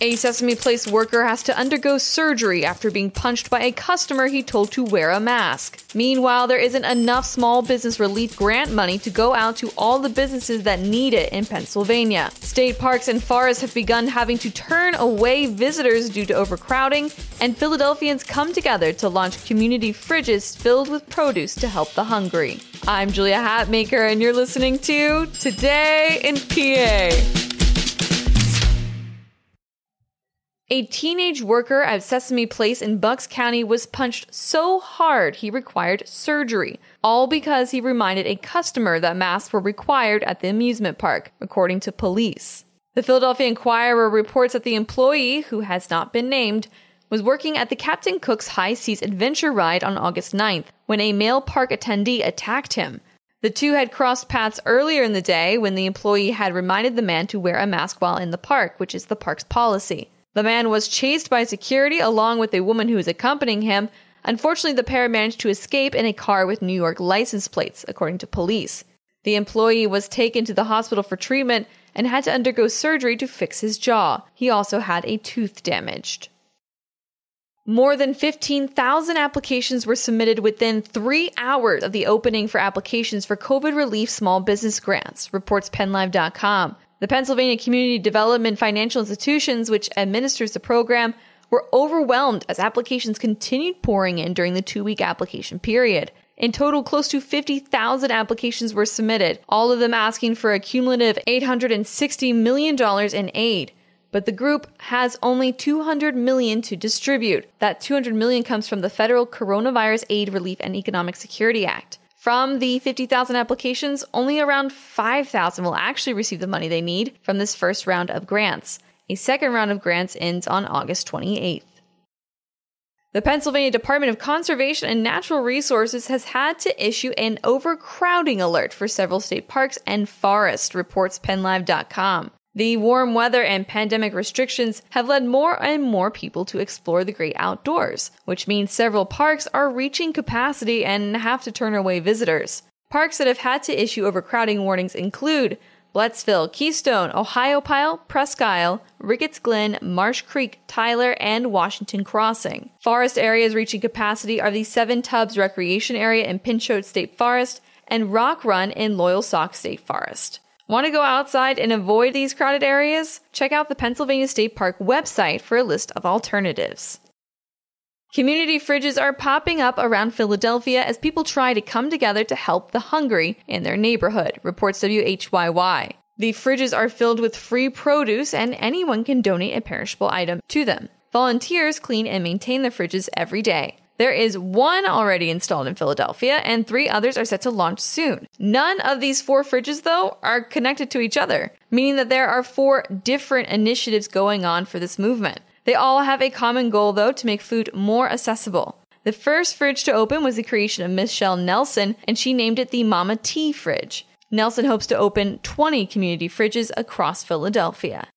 A Sesame Place worker has to undergo surgery after being punched by a customer he told to wear a mask. Meanwhile, there isn't enough small business relief grant money to go out to all the businesses that need it in Pennsylvania. State parks and forests have begun having to turn away visitors due to overcrowding, and Philadelphians come together to launch community fridges filled with produce to help the hungry. I'm Julia Hatmaker, and you're listening to Today in PA. A teenage worker at Sesame Place in Bucks County was punched so hard he required surgery, all because he reminded a customer that masks were required at the amusement park, according to police. The Philadelphia Inquirer reports that the employee, who has not been named, was working at the Captain Cook's High Seas adventure ride on August 9th when a male park attendee attacked him. The two had crossed paths earlier in the day when the employee had reminded the man to wear a mask while in the park, which is the park's policy. The man was chased by security along with a woman who was accompanying him. Unfortunately, the pair managed to escape in a car with New York license plates, according to police. The employee was taken to the hospital for treatment and had to undergo surgery to fix his jaw. He also had a tooth damaged. More than 15,000 applications were submitted within three hours of the opening for applications for COVID relief small business grants, reports PennLive.com. The Pennsylvania Community Development Financial Institutions, which administers the program, were overwhelmed as applications continued pouring in during the two week application period. In total, close to 50,000 applications were submitted, all of them asking for a cumulative $860 million in aid. But the group has only 200 million to distribute. That 200 million comes from the Federal Coronavirus Aid, Relief, and Economic Security Act. From the 50,000 applications, only around 5,000 will actually receive the money they need from this first round of grants. A second round of grants ends on August 28th. The Pennsylvania Department of Conservation and Natural Resources has had to issue an overcrowding alert for several state parks and forests, reports PennLive.com. The warm weather and pandemic restrictions have led more and more people to explore the great outdoors, which means several parks are reaching capacity and have to turn away visitors. Parks that have had to issue overcrowding warnings include Beltzville, Keystone, Ohiopyle, Presque Isle, Ricketts Glen, Marsh Creek, Tyler, and Washington Crossing. Forest areas reaching capacity are the Seven Tubs Recreation Area in Pinchot State Forest and Rock Run in Loyalsock State Forest. Want to go outside and avoid these crowded areas? Check out the Pennsylvania State Park website for a list of alternatives. Community fridges are popping up around Philadelphia as people try to come together to help the hungry in their neighborhood, reports WHYY. The fridges are filled with free produce and anyone can donate a perishable item to them. Volunteers clean and maintain the fridges every day. There is one already installed in Philadelphia, and three others are set to launch soon. None of these four fridges, though, are connected to each other, meaning that there are four different initiatives going on for this movement. They all have a common goal, though, to make food more accessible. The first fridge to open was the creation of Michelle Nelson, and she named it the Mama T fridge. Nelson hopes to open 20 community fridges across Philadelphia.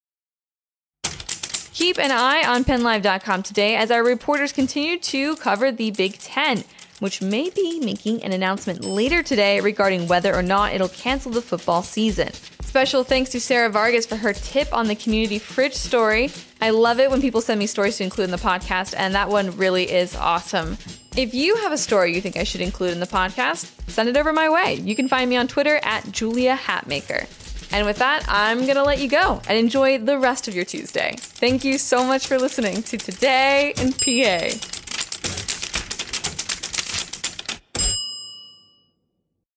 Keep an eye on PennLive.com today as our reporters continue to cover the Big Ten, which may be making an announcement later today regarding whether or not it'll cancel the football season. Special thanks to Sarah Vargas for her tip on the community fridge story. I love it when people send me stories to include in the podcast, and that one really is awesome. If you have a story you think I should include in the podcast, send it over my way. You can find me on Twitter at Julia Hatmaker. And with that, I'm going to let you go and enjoy the rest of your Tuesday. Thank you so much for listening to Today in PA.